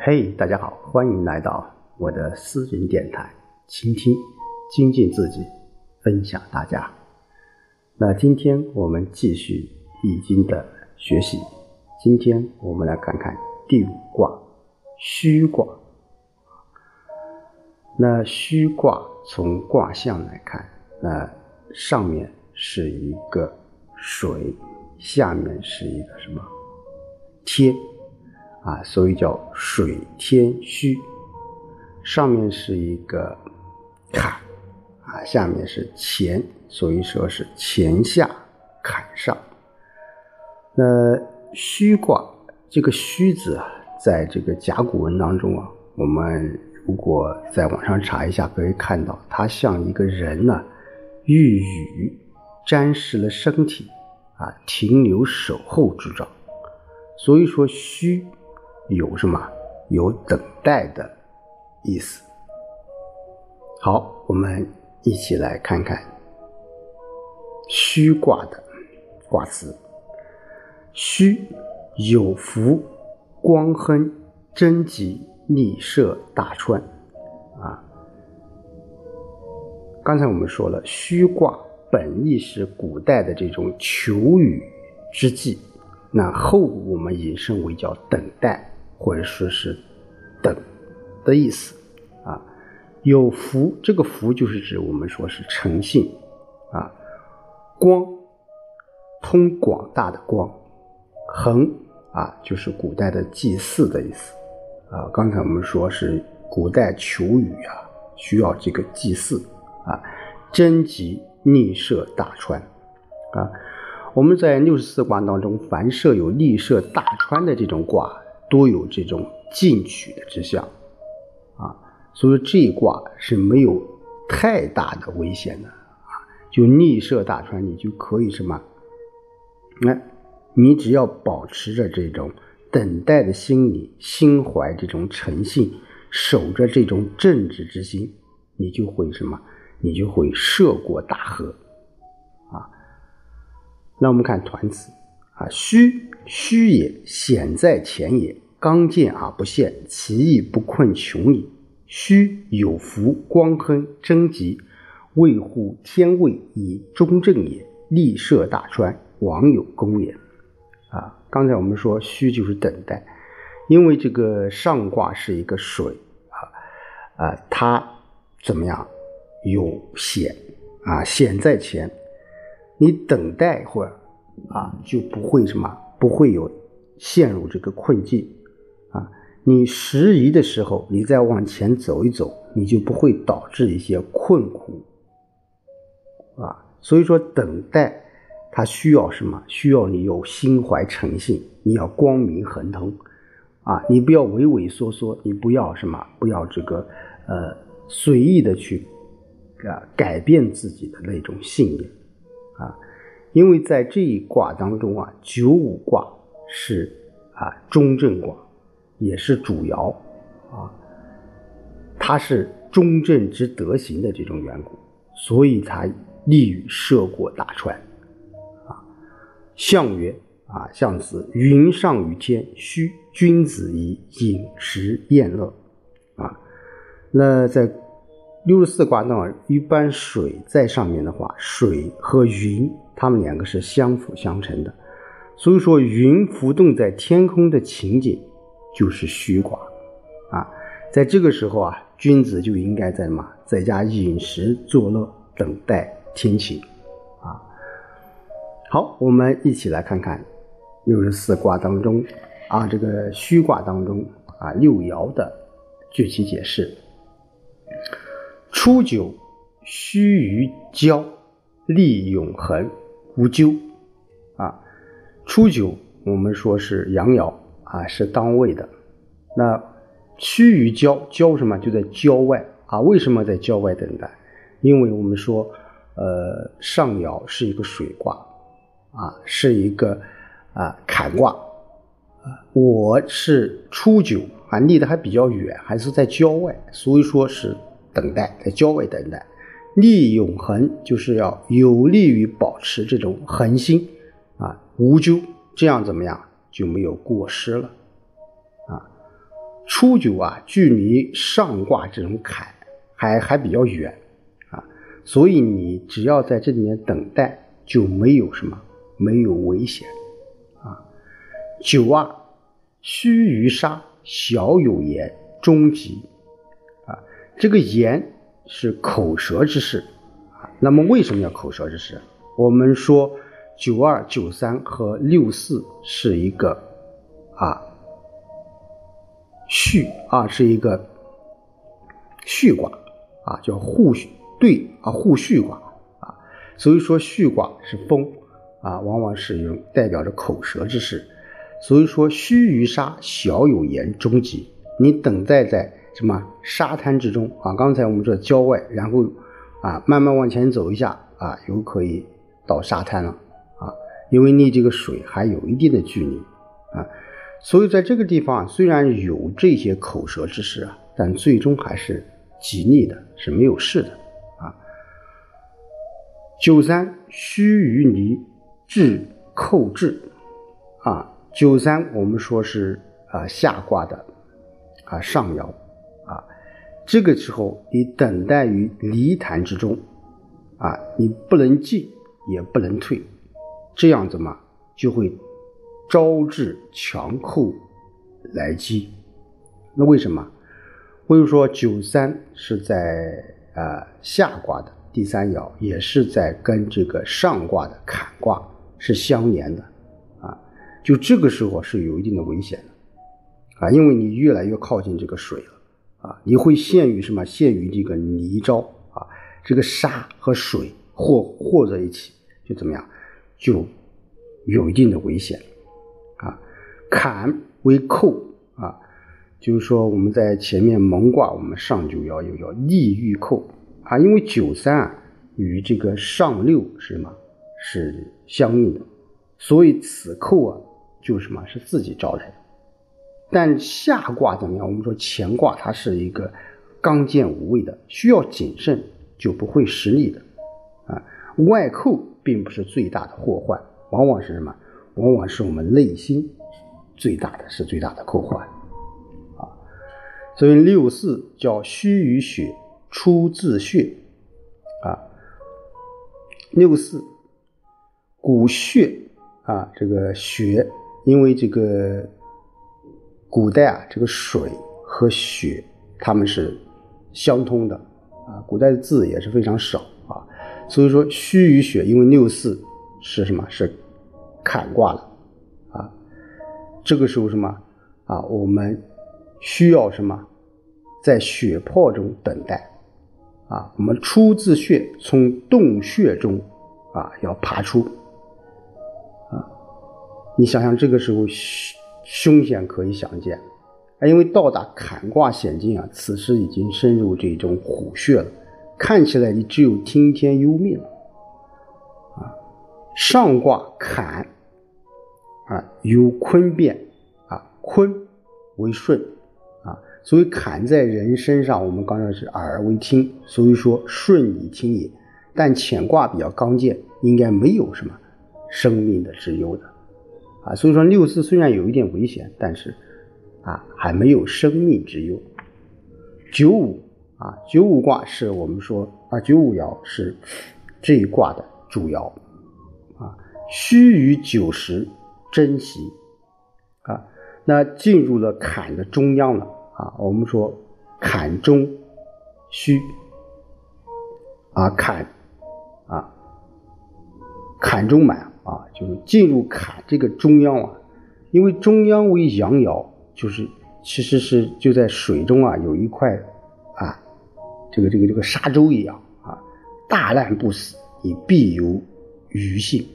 嘿，大家好，欢迎来到我的私人电台，倾听、精进自己，分享大家。那今天我们继续易经的学习，今天我们来看看第五卦虚卦。那虚卦从卦象来看，那上面是一个水，下面是一个什么天？啊，所以叫水天虚，上面是一个坎，啊，下面是乾，所以说是乾下坎上。那虚卦这个虚字啊，在这个甲骨文当中啊，我们如果在网上查一下，可以看到它像一个人呢，遇雨沾湿了身体啊，停留守候之状，所以说虚。有什么？有等待的意思。好，我们一起来看看虚卦的卦辞：虚有福，光亨，贞吉，利涉大川。啊，刚才我们说了，虚卦本意是古代的这种求雨之际，那后我们引申为叫等待。或者说是等的意思啊，有福，这个福就是指我们说是诚信啊，光通广大的光，恒啊就是古代的祭祀的意思啊。刚才我们说是古代求雨啊，需要这个祭祀啊，贞吉逆涉大川啊。我们在六十四卦当中，凡设有逆涉大川的这种卦。都有这种进取的之象，啊，所以这一卦是没有太大的危险的啊，就逆射大川，你就可以什么？那，你只要保持着这种等待的心理，心怀这种诚信，守着这种正直之心，你就会什么？你就会涉过大河，啊。那我们看团词。啊，虚虚也，险在前也。刚健而不陷，其义不困穷矣。虚有福，光亨，贞吉，卫乎天位以中正也。利涉大川，王有功也。啊，刚才我们说虚就是等待，因为这个上卦是一个水啊啊，它怎么样？有险啊，险在前，你等待一会儿。啊，就不会什么，不会有陷入这个困境啊。你时宜的时候，你再往前走一走，你就不会导致一些困苦啊。所以说，等待它需要什么？需要你有心怀诚信，你要光明亨通啊。你不要畏畏缩缩，你不要什么，不要这个呃随意的去啊改变自己的那种信念。因为在这一卦当中啊，九五卦是啊中正卦，也是主爻啊，它是中正之德行的这种缘故，所以它利于涉过大川啊。象曰啊，象辞云上于天，虚君子以饮食宴乐啊。那在六十四卦当中，一般水在上面的话，水和云。它们两个是相辅相成的，所以说云浮动在天空的情景就是虚卦啊。在这个时候啊，君子就应该在嘛，在家饮食作乐，等待天晴啊。好，我们一起来看看六十四卦当中啊，这个虚卦当中啊六爻的具体解释。初九，虚于交，利永恒。无咎啊，初九我们说是阳爻啊，是当位的。那趋于郊，郊什么就在郊外啊？为什么在郊外等待？因为我们说，呃，上爻是一个水卦啊，是一个啊坎卦。我是初九啊，离得还比较远，还是在郊外，所以说是等待，在郊外等待。利永恒就是要有利于保持这种恒心啊，无咎，这样怎么样就没有过失了啊。初九啊，距离上卦这种坎还还比较远啊，所以你只要在这里面等待，就没有什么没有危险啊。九啊，须于杀，小有言，终吉啊。这个言是口舌之事啊。那么为什么要口舌之事？我们说九二、九三和六四是一个啊。戌啊，是一个戌卦啊，叫互对啊，互戌卦啊。所以说，戌卦是风啊，往往使用代表着口舌之事。所以说，须臾沙，小有言，终极。你等待在什么沙滩之中啊？刚才我们说郊外，然后啊，慢慢往前走一下啊，又可以到沙滩了啊，因为离这个水还有一定的距离啊。所以在这个地方，虽然有这些口舌之事啊，但最终还是吉利的，是没有事的啊。九三须臾离至寇至啊，九三我们说是啊下卦的啊上爻，这个时候你等待于离潭之中啊，你不能进也不能退，这样子嘛就会。招致强寇来击，那为什么？为什么说九三是在啊下卦的第三爻，也是在跟这个上卦的坎卦是相连的啊？就这个时候是有一定的危险的啊，因为你越来越靠近这个水了啊，你会陷于什么？陷于这个泥沼啊，这个沙和水和和在一起，就怎么样？就有一定的危险。啊，坎为寇啊，就是说我们在前面蒙卦，我们上九爻有叫利欲寇啊，因为九三啊与这个上六是什么是相应的，所以此寇啊就什么是自己招来的。但下卦怎么样？我们说乾卦它是一个刚健无畏的，需要谨慎就不会失利的啊。外寇并不是最大的祸患，往往是什么？往往是我们内心最大的是最大的扣患啊，所以六四叫虚与血出自血啊，六四骨血啊，这个血，因为这个古代啊，这个水和血它们是相通的啊，古代的字也是非常少啊，所以说虚与血，因为六四是什么？是。坎卦了，啊，这个时候什么啊？我们需要什么？在血泡中等待，啊，我们出自血，从洞穴中啊要爬出，啊，你想想这个时候凶险可以想见，啊，因为到达坎卦险境啊，此时已经深入这种虎穴了，看起来你只有听天由命了。啊上卦坎啊，由坤变啊，坤为顺啊，所以坎在人身上，我们刚才是耳为听，所以说顺以听也。但乾卦比较刚健，应该没有什么生命的之忧的啊，所以说六四虽然有一点危险，但是啊还没有生命之忧。九五啊，九五卦是我们说啊，九五爻是这一卦的主爻啊。须臾九十，珍惜啊！那进入了坎的中央了啊！我们说坎中虚啊，坎啊，坎中满啊，就是进入坎这个中央啊。因为中央为阳爻，就是其实是就在水中啊，有一块啊，这个这个这个沙洲一样啊，大难不死，你必有余幸。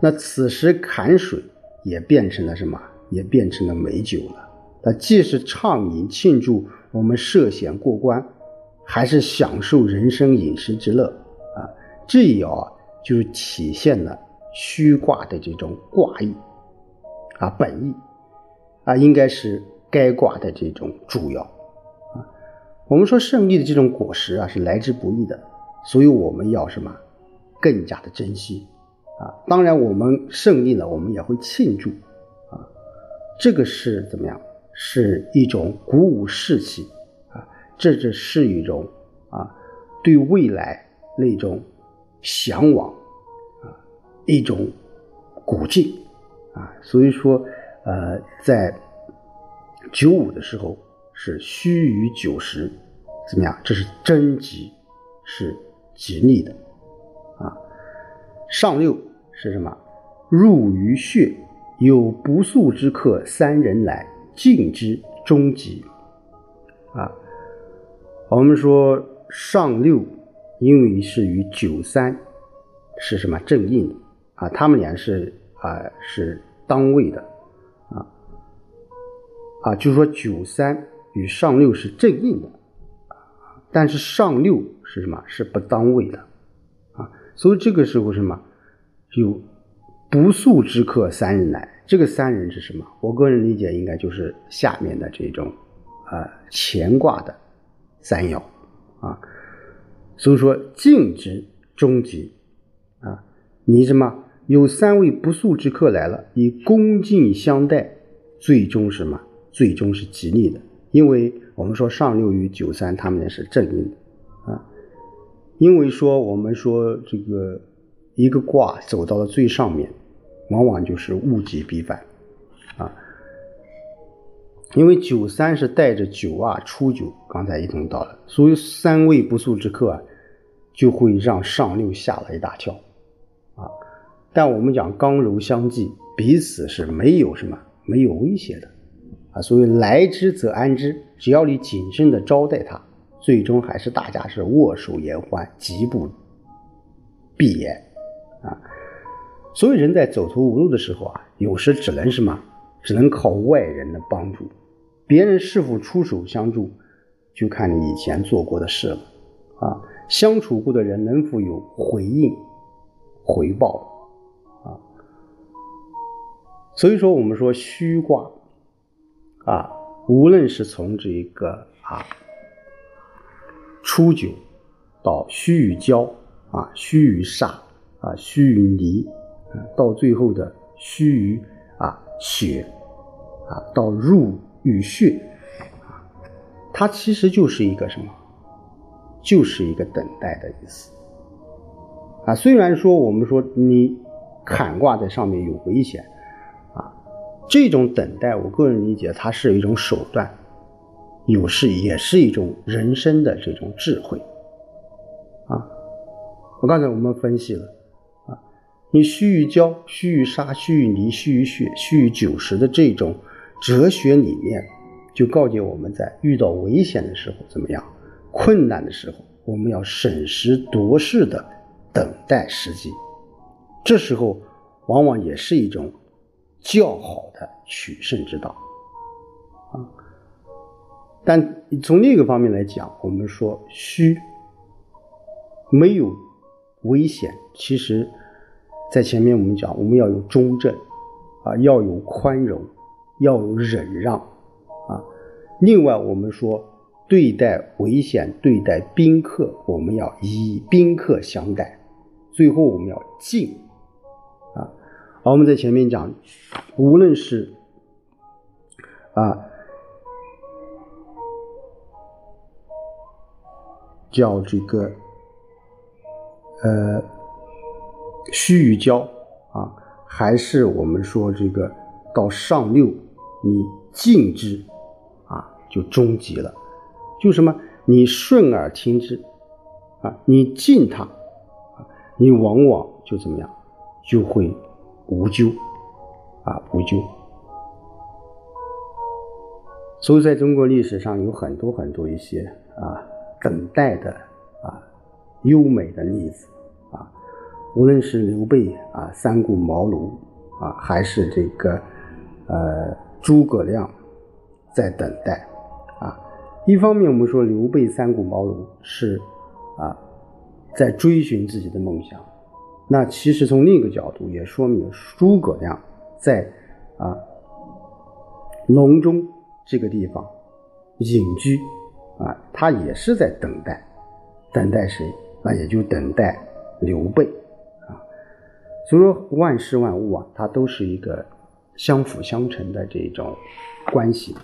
那此时坎水也变成了什么？也变成了美酒了。那既是畅饮庆祝我们涉险过关，还是享受人生饮食之乐啊？这一爻啊，就是体现了虚卦的这种卦意啊，本意啊，应该是该卦的这种主要啊。我们说胜利的这种果实啊，是来之不易的，所以我们要什么？更加的珍惜。啊，当然，我们胜利了，我们也会庆祝，啊，这个是怎么样？是一种鼓舞士气啊，这只是一种啊对未来那种向往啊一种古迹啊，所以说呃在九五的时候是须臾九十，怎么样？这是贞吉，是吉利的啊。上六是什么？入于穴，有不速之客三人来。静之终极啊，我们说上六，因为是与九三是什么正印的啊？他们俩是啊是当位的啊啊，就是说九三与上六是正印的但是上六是什么？是不当位的啊，所以这个时候什么有不速之客三人来。这个三人是什么？我个人理解应该就是下面的这种，啊，乾卦的三爻啊。所以说，静之终极啊，你什么有三位不速之客来了，以恭敬相待，最终什么？最终是吉利的，因为我们说上六与九三他们也是正印的啊。因为说我们说这个一个卦走到了最上面。往往就是物极必反，啊，因为九三是带着九啊初九，刚才一同到了，所以三位不速之客啊，就会让上六吓了一大跳，啊，但我们讲刚柔相济，彼此是没有什么没有威胁的，啊，所以来之则安之，只要你谨慎的招待他，最终还是大家是握手言欢，极不闭言，啊。所以人在走投无路的时候啊，有时只能什么？只能靠外人的帮助。别人是否出手相助，就看你以前做过的事了。啊，相处过的人能否有回应、回报？啊，所以说我们说虚卦啊，无论是从这一个啊初九到虚与交啊，虚与煞啊，虚与离。到最后的虚于啊血啊到入与血啊，它其实就是一个什么？就是一个等待的意思啊。虽然说我们说你坎卦在上面有危险啊，这种等待，我个人理解它是一种手段，有时也是一种人生的这种智慧啊。我刚才我们分析了。啊你须臾交，须臾杀，须臾离，须臾血，须臾九十的这种哲学理念，就告诫我们在遇到危险的时候怎么样？困难的时候，我们要审时度势的等待时机。这时候，往往也是一种较好的取胜之道啊。但从另一个方面来讲，我们说虚没有危险，其实。在前面我们讲，我们要有中正，啊，要有宽容，要忍让，啊。另外，我们说对待危险、对待宾客，我们要以宾客相待。最后，我们要敬，啊。而我们在前面讲，无论是啊，叫这个，呃。虚与交啊，还是我们说这个到上六，你敬之啊，就终极了。就什么，你顺耳听之啊，你敬他，你往往就怎么样，就会无咎啊，无咎。所以，在中国历史上有很多很多一些啊等待的啊优美的例子。啊无论是刘备啊，三顾茅庐啊，还是这个呃诸葛亮在等待啊。一方面，我们说刘备三顾茅庐是啊在追寻自己的梦想，那其实从另一个角度也说明诸葛亮在啊隆中这个地方隐居啊，他也是在等待，等待谁？那也就等待刘备啊。所以说，万事万物啊，它都是一个相辅相成的这种关系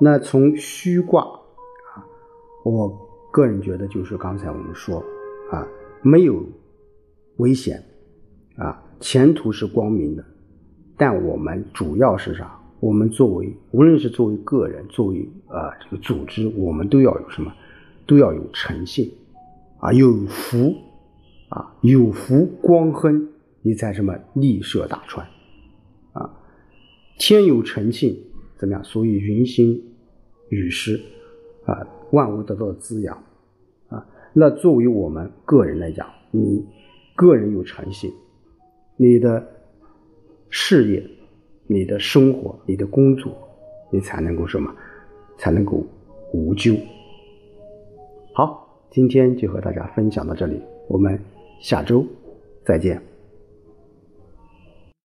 那从虚卦啊，我个人觉得就是刚才我们说啊，没有危险啊，前途是光明的。但我们主要是啥？我们作为无论是作为个人，作为啊这个组织，我们都要有什么？都要有诚信啊，有福啊，有福光亨，你才什么利涉大川？天有诚信，怎么样？所以云行雨施啊，万物得到滋养啊。那作为我们个人来讲，你个人有诚信，你的事业。你的生活，你的工作，你才能够什么？才能够无咎。好，今天就和大家分享到这里，我们下周再见。